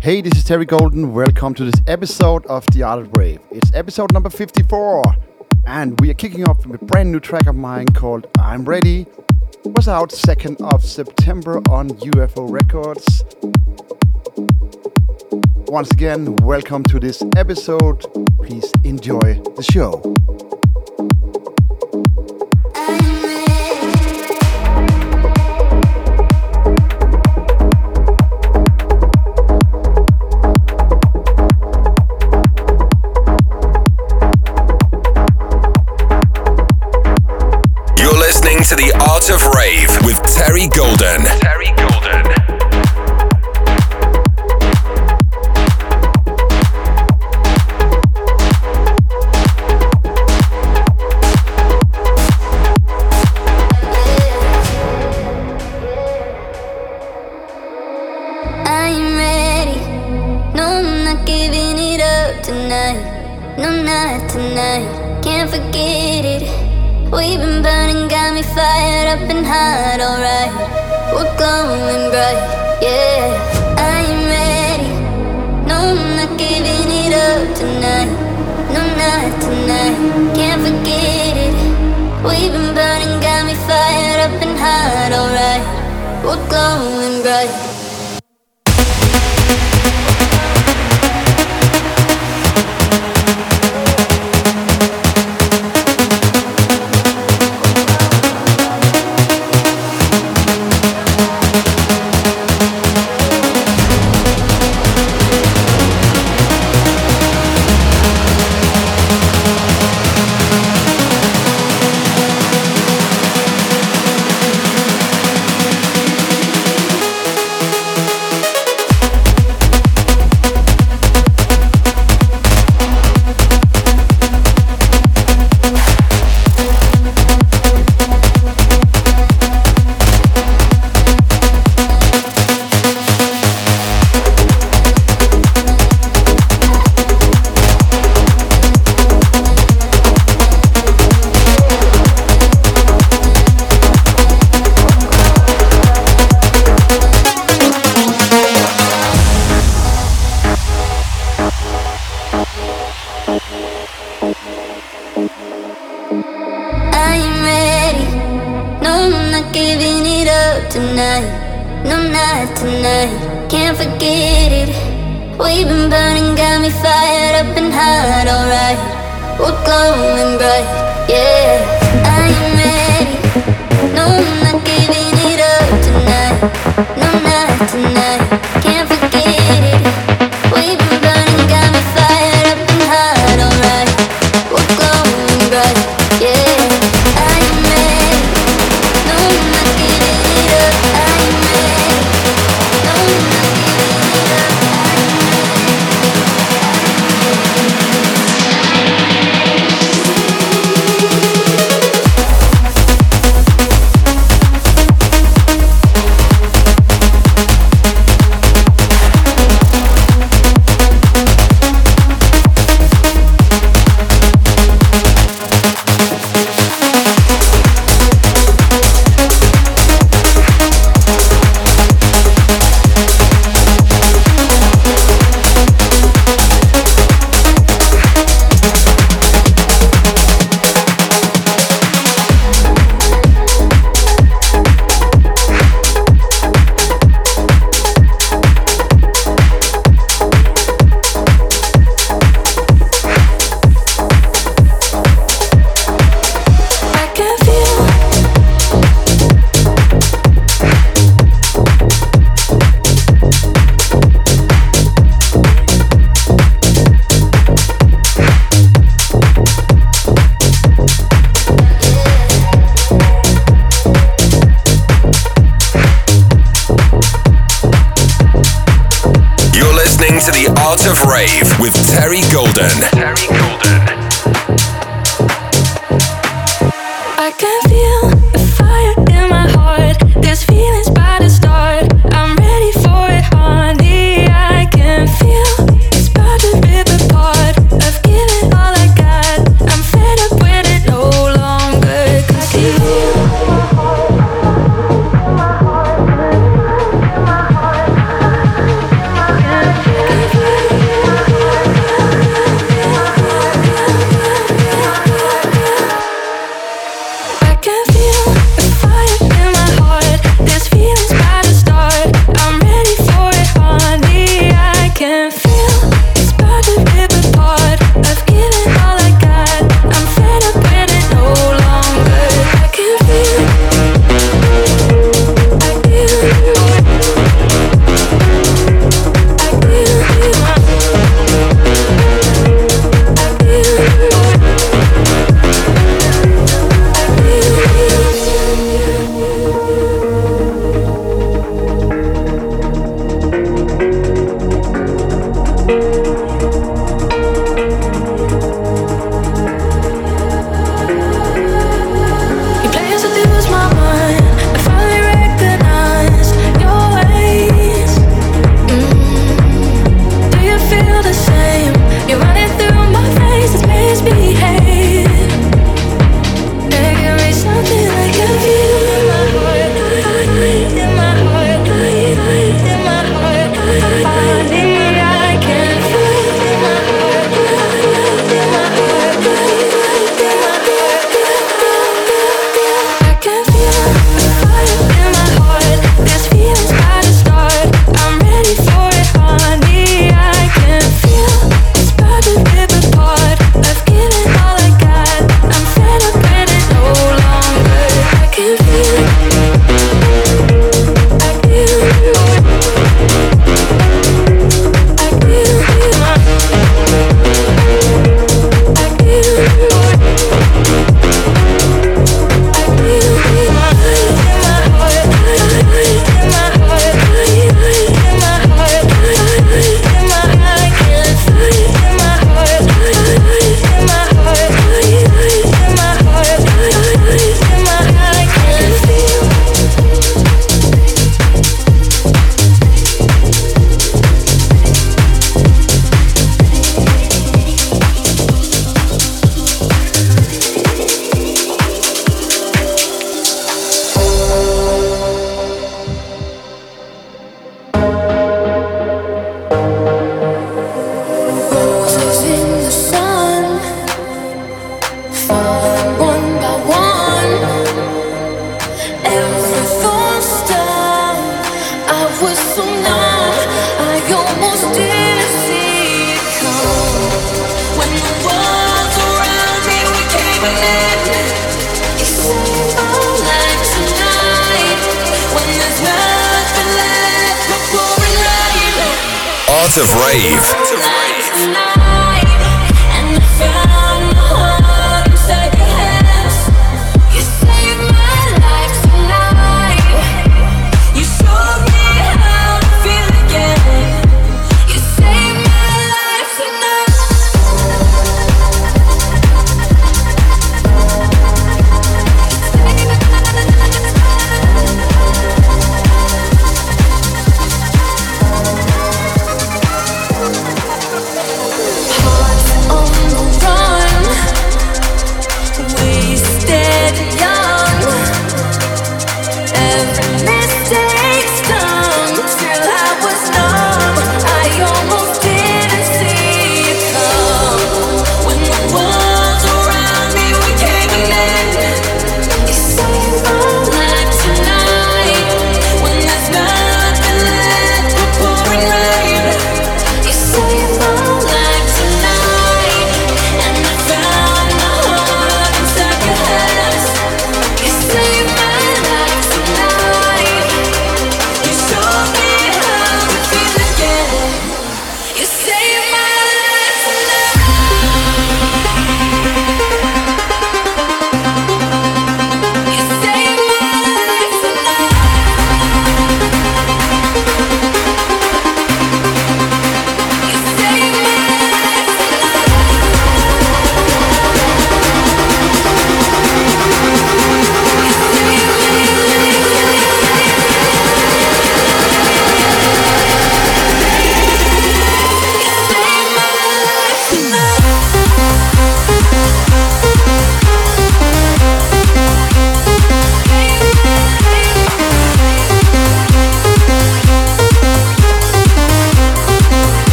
Hey, this is Terry Golden. Welcome to this episode of The Art of Rave. It's episode number 54, and we are kicking off with a brand new track of mine called I'm Ready. It was out 2nd of September on UFO Records. Once again, welcome to this episode. Please enjoy the show. To the Art of Rave with Terry Golden. Terry Golden. I'm ready. No, I'm not giving it up tonight. No, not tonight. Can't forget it. We've been burning, got me fired up and hot, alright. We're glowing bright, yeah. I'm ready. No, I'm not giving it up tonight. No, not tonight. Can't forget it. We've been burning, got me fired up and hot, alright. We're glowing bright.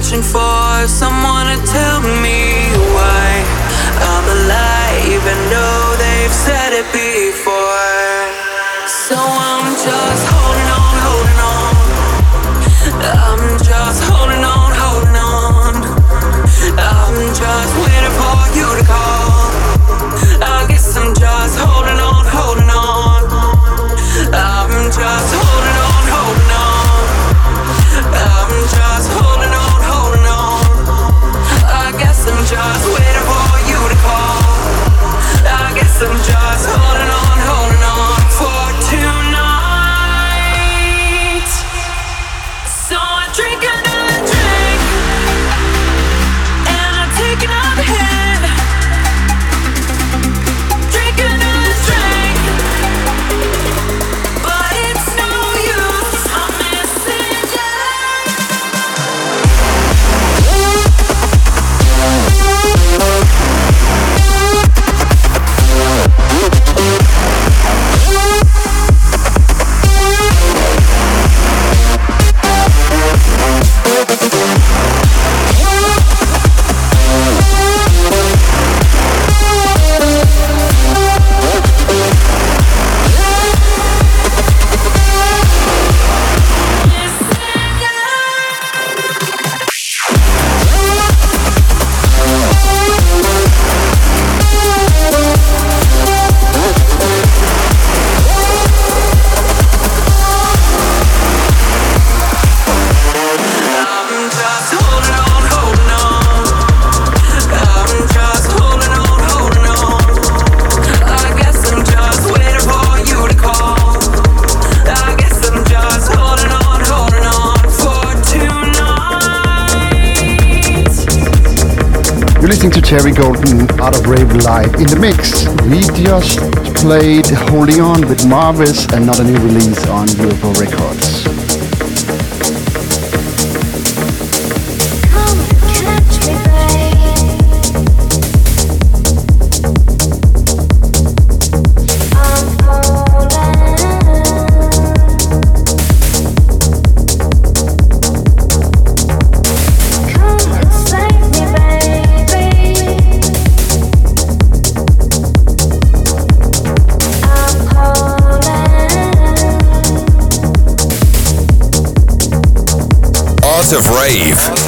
searching for someone to tell me why I'm alive, even though they've said. just played Holding On with Marvis, another new release on UFO Records. of rave.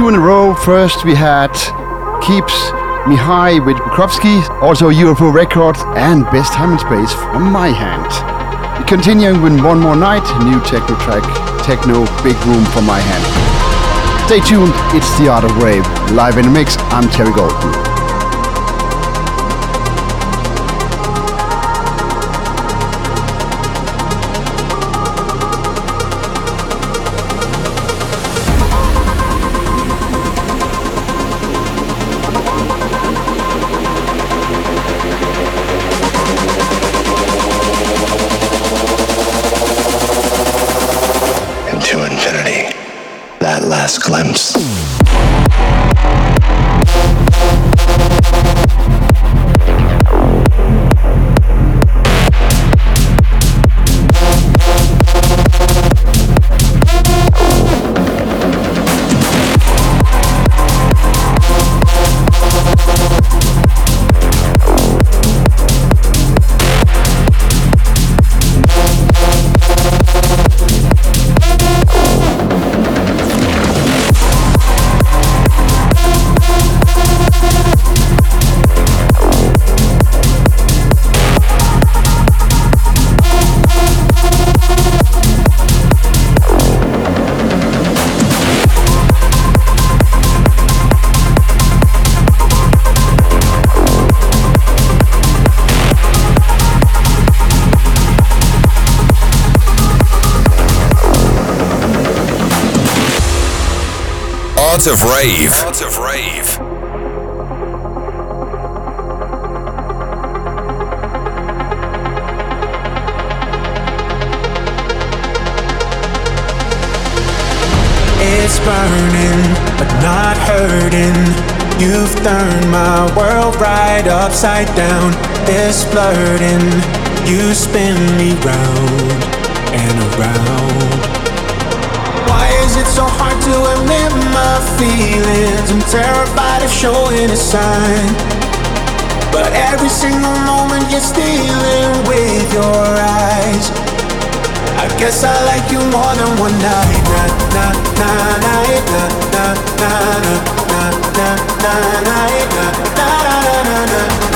Two in a row. First, we had Keeps Me High with Bukowski, also UFO Records, and Best Time and Space from my hand. Continuing with One More Night, new techno track, Techno Big Room from my hand. Stay tuned, it's The Art of Rave. Live in the mix, I'm Terry Golden. Art of Rave. Art of Rave. It's burning, but not hurting. You've turned my world right upside down. It's flirting. You spin me round and around. Why is it so hard to admit my feelings. I'm terrified of showing a sign. But every single moment you're stealing with your eyes. I guess I like you more than one night. Na na na. Na na na na na na na. Na na na na na.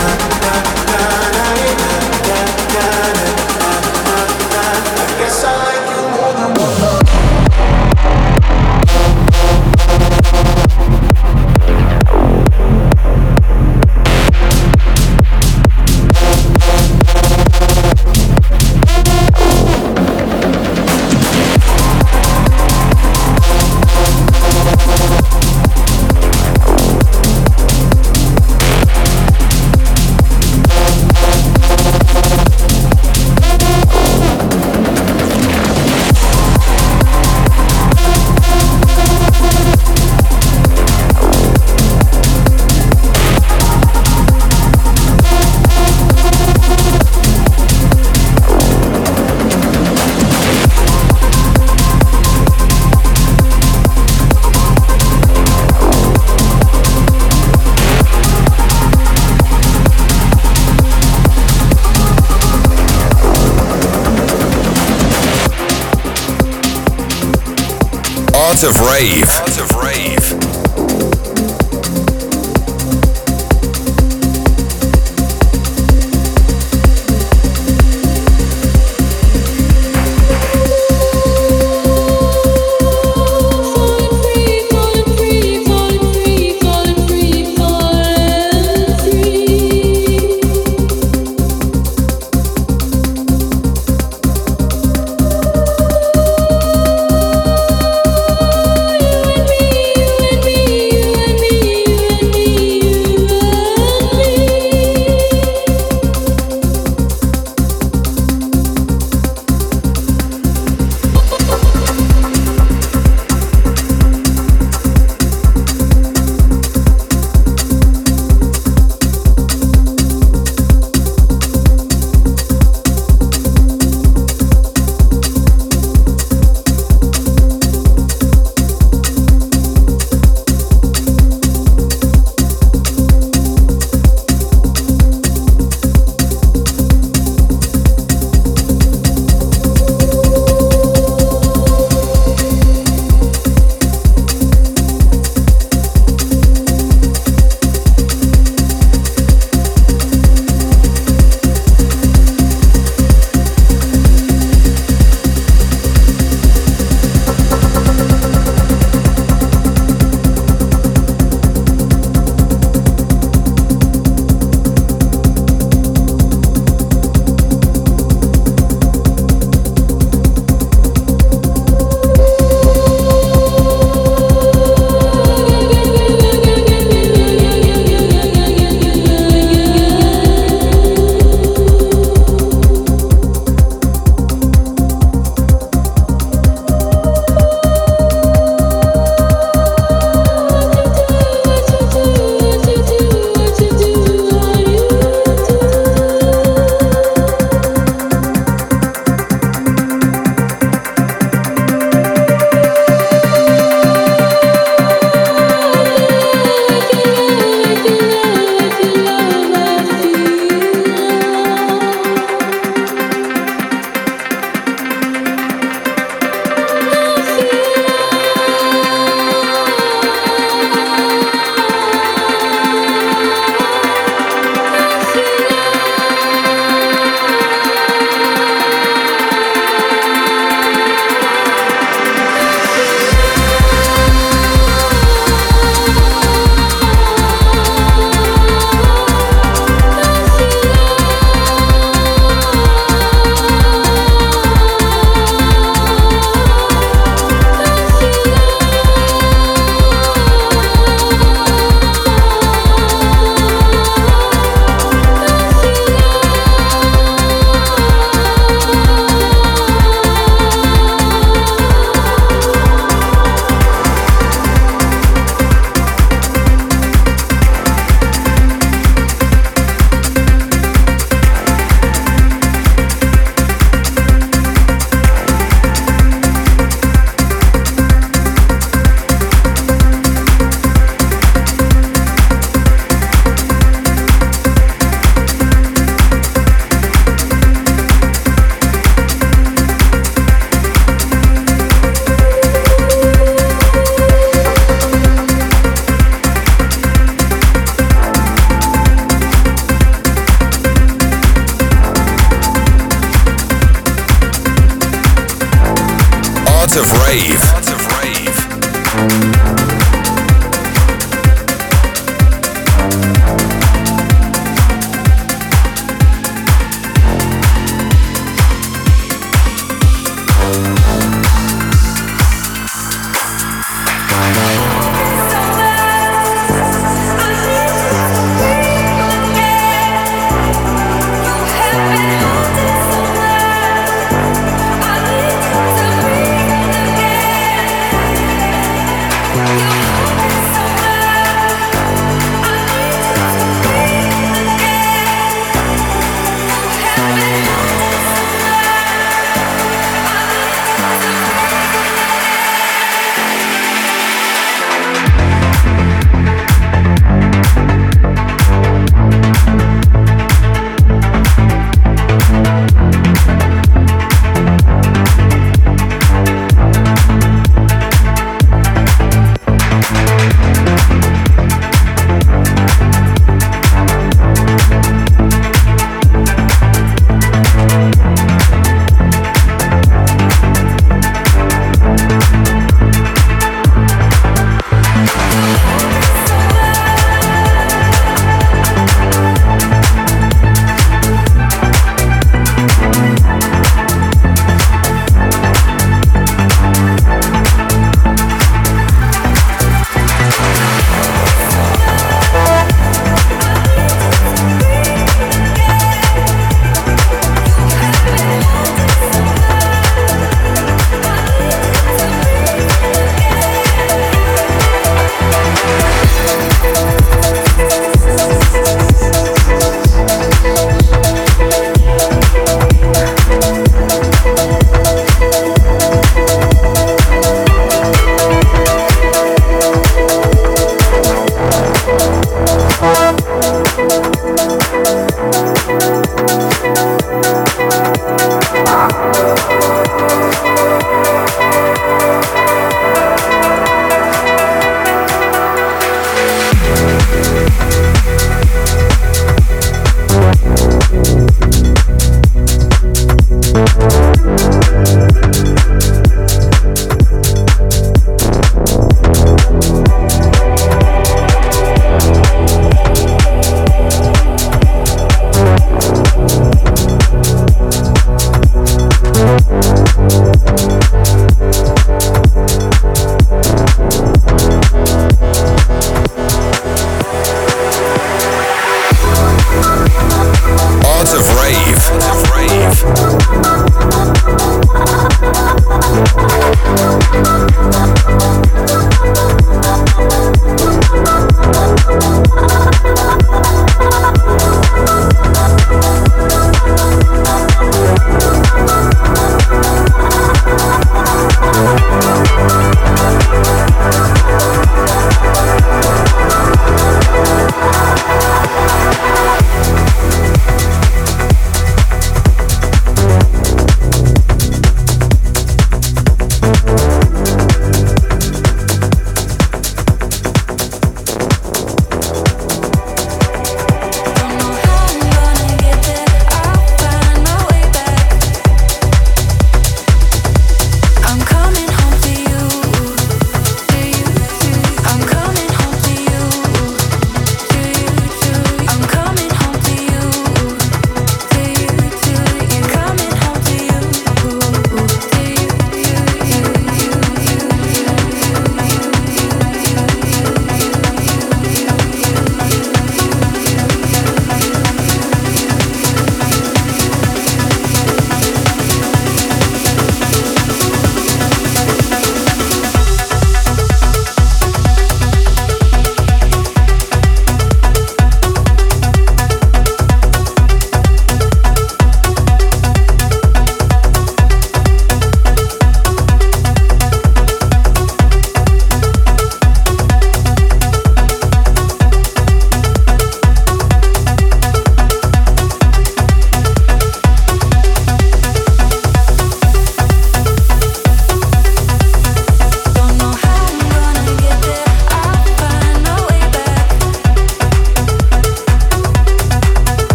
Rave.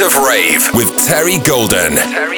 Of Rave with Terry Golden. Terry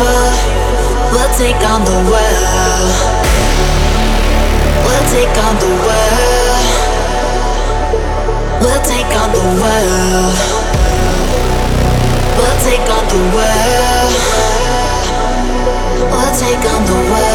beautiful. We'll take on the world. We'll take on the world. We'll take on the world. We'll take on the world. We'll take on the world.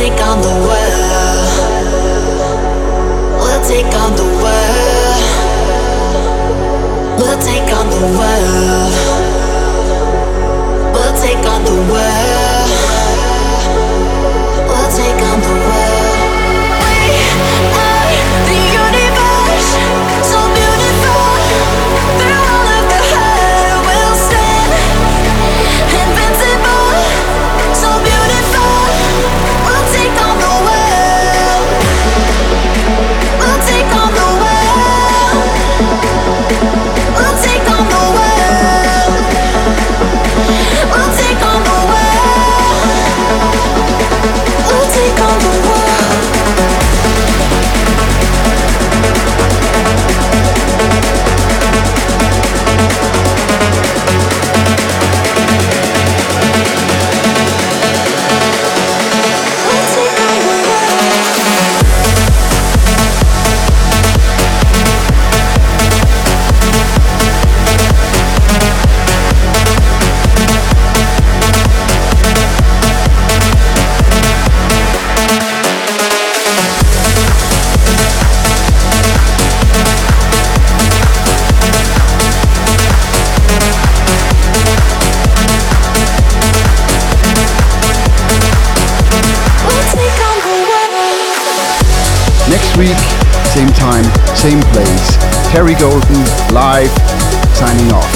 take on the world. We'll take on the world. Terry Golden live signing off.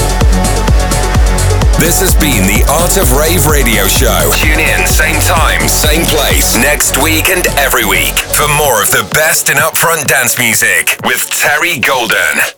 This has been the Art of Rave radio show. Tune in, same time, same place, next week and every week for more of the best in upfront dance music with Terry Golden.